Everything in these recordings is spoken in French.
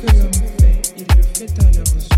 que l'homme fait, il le fait à leurs yeux.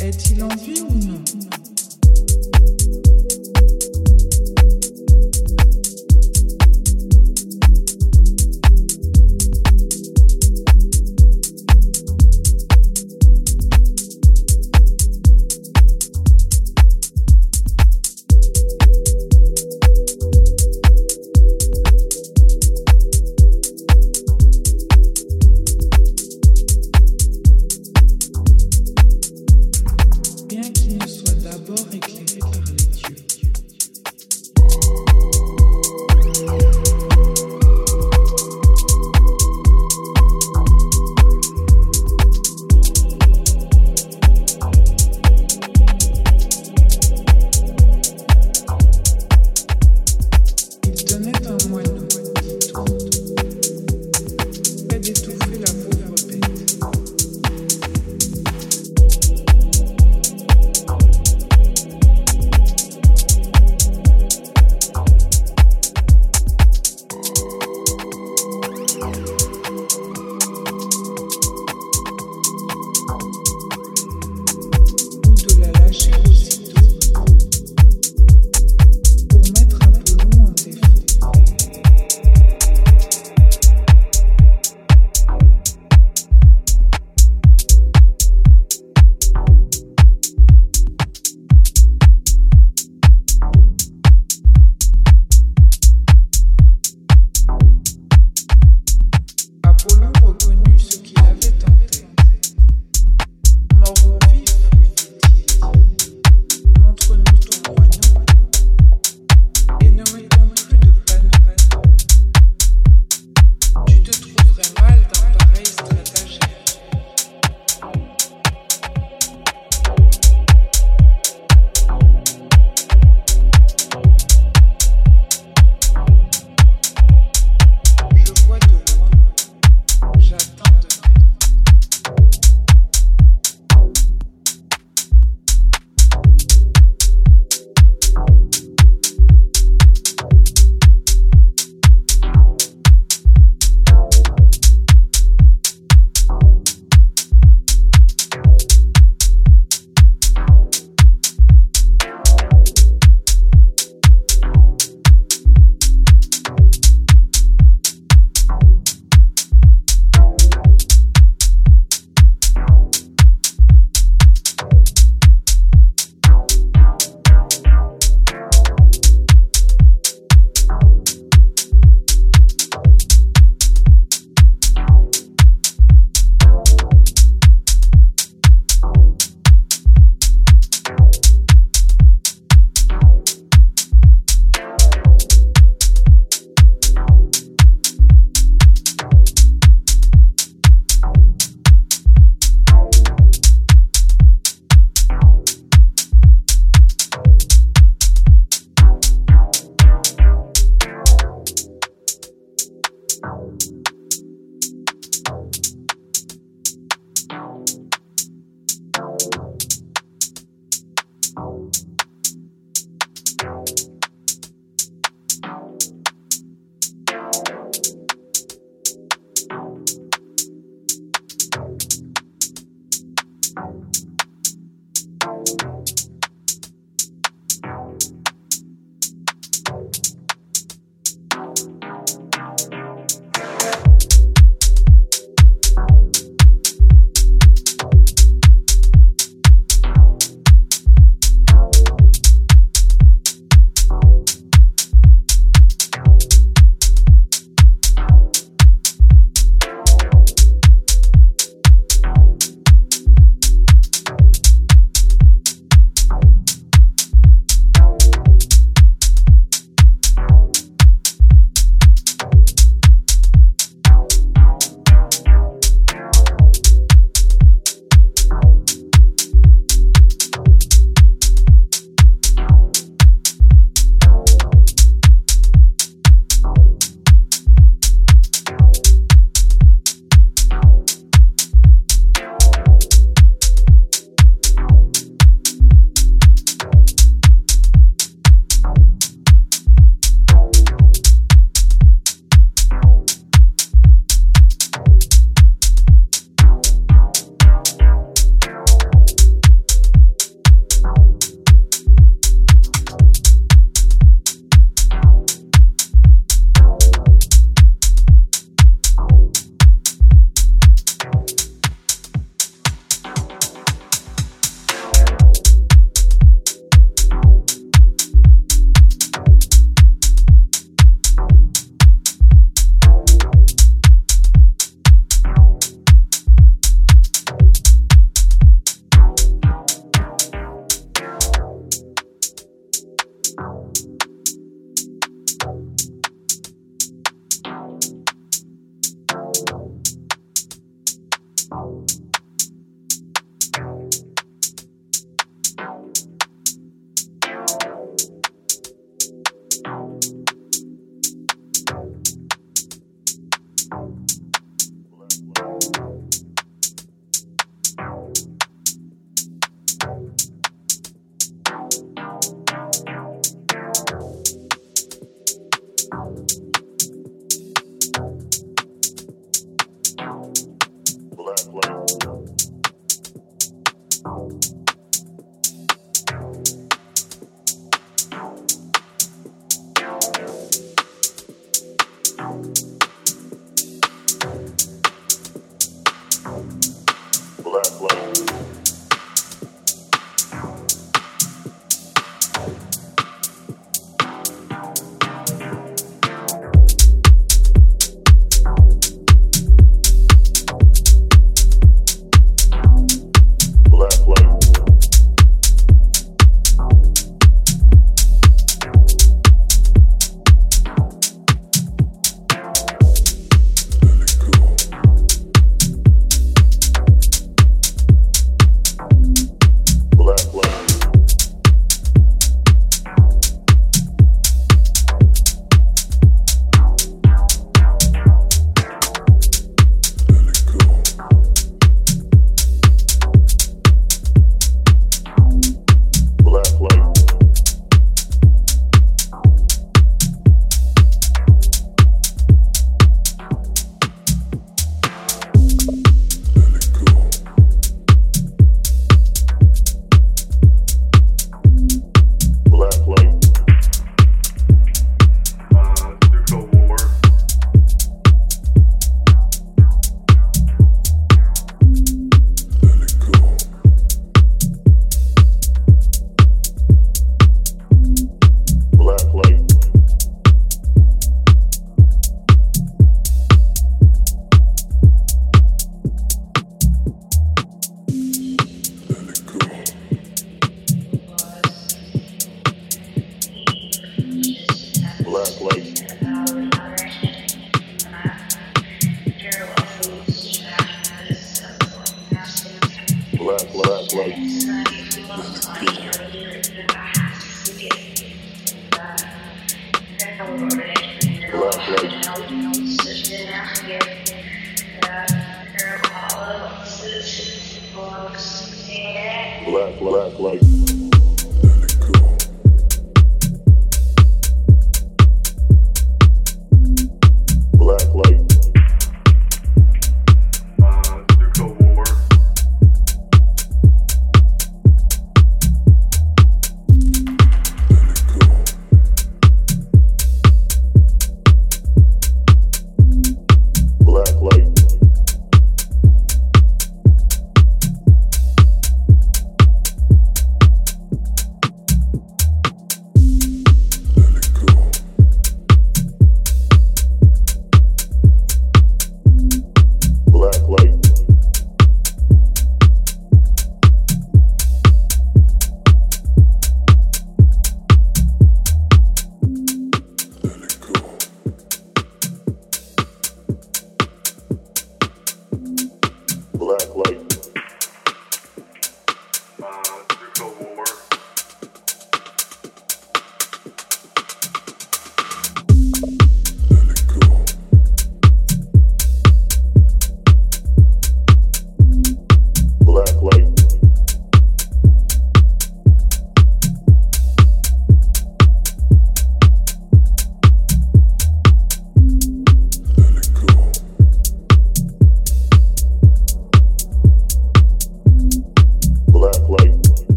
Est-il en vie ou non?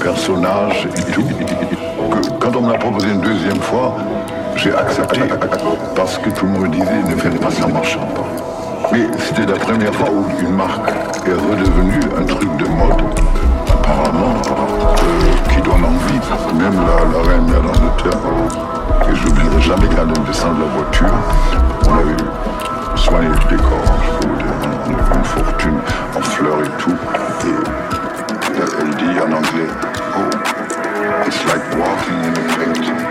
Personnage et tout. Que quand on me l'a proposé une deuxième fois, j'ai accepté parce que tout le monde disait ne faites pas ça marchant pas. Mais c'était la première fois où une marque est redevenue un truc de mode, apparemment, euh, qui donne envie. Même la, la reine d'Angleterre. Et je n'oublierai jamais quand elle descend de la voiture, on avait soigné le décor, je peux vous dire. Une fortune en fleurs et tout. Et en anglais, it's like walking in a painting.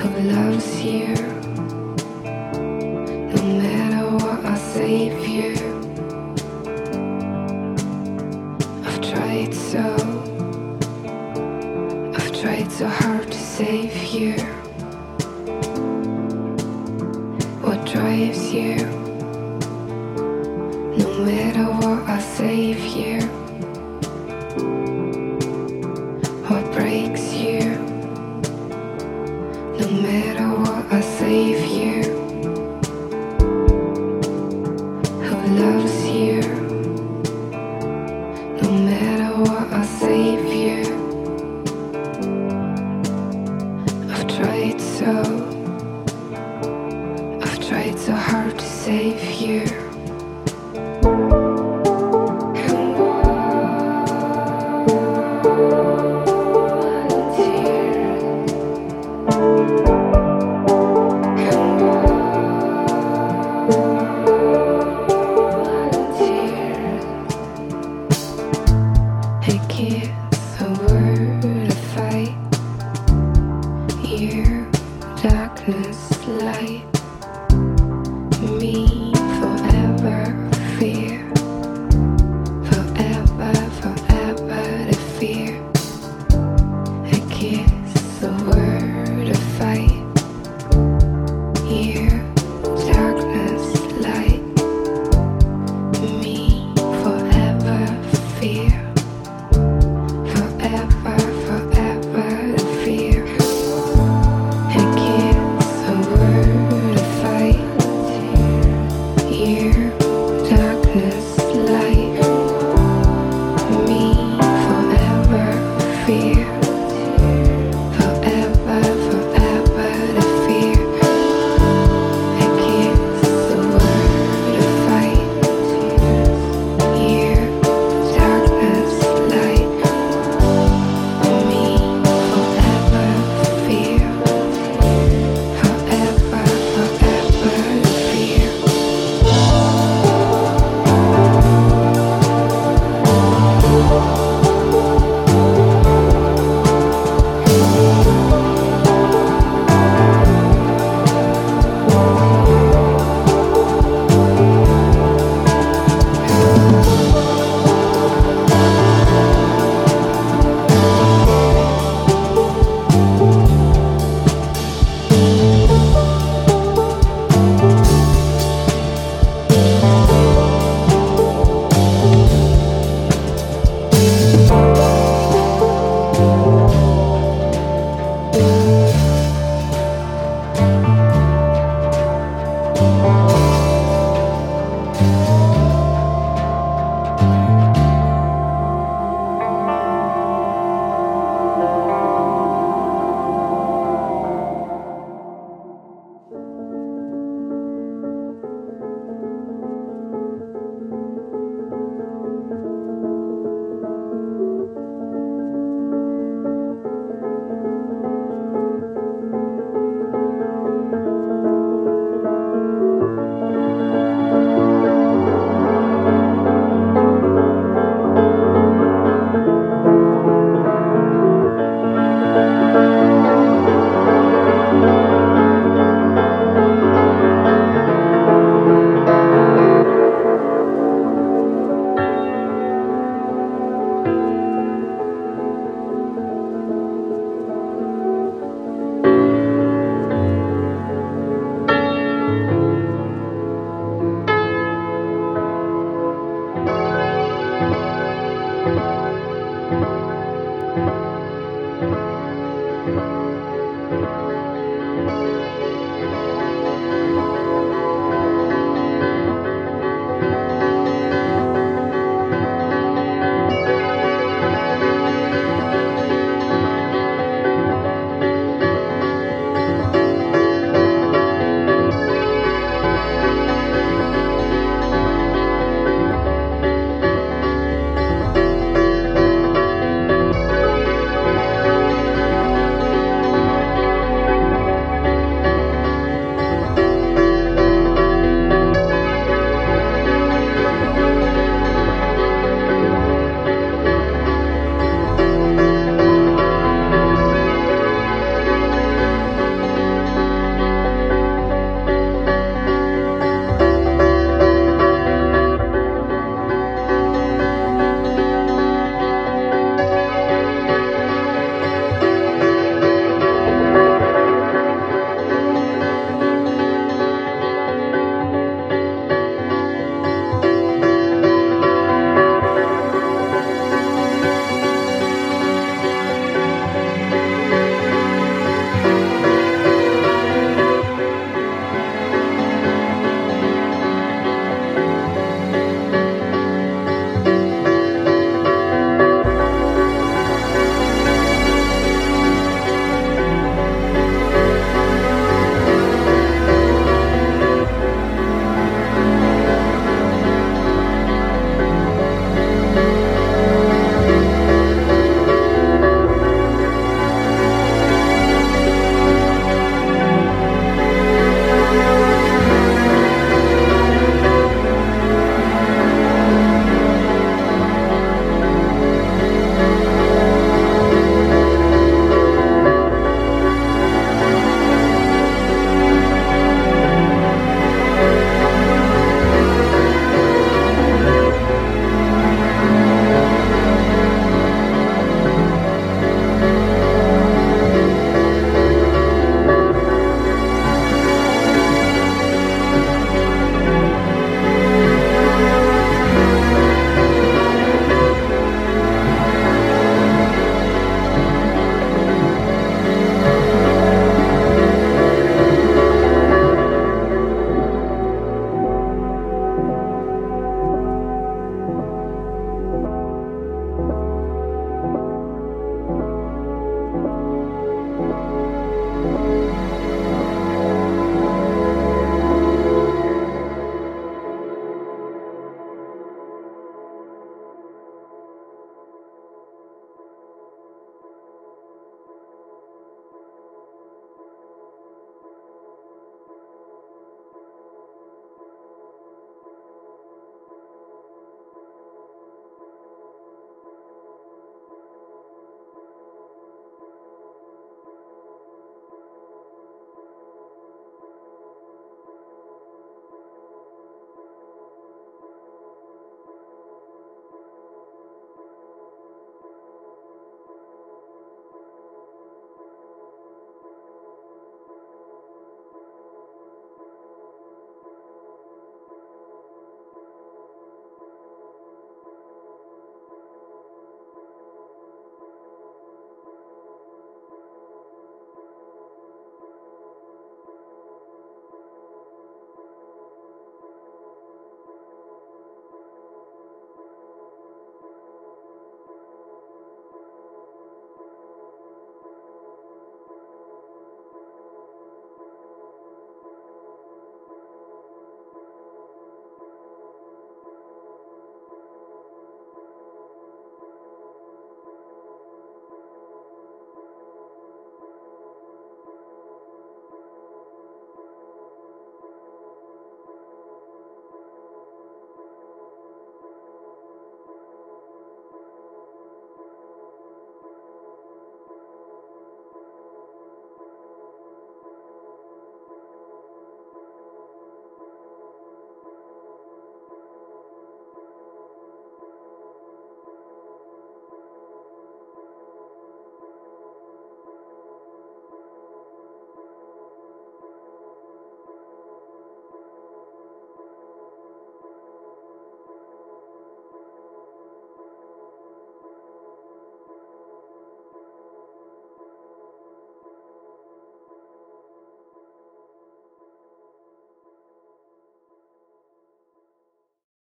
Who love's you? No matter what i save you I've tried so, I've tried so hard to save you. What drives you? No matter what I save you.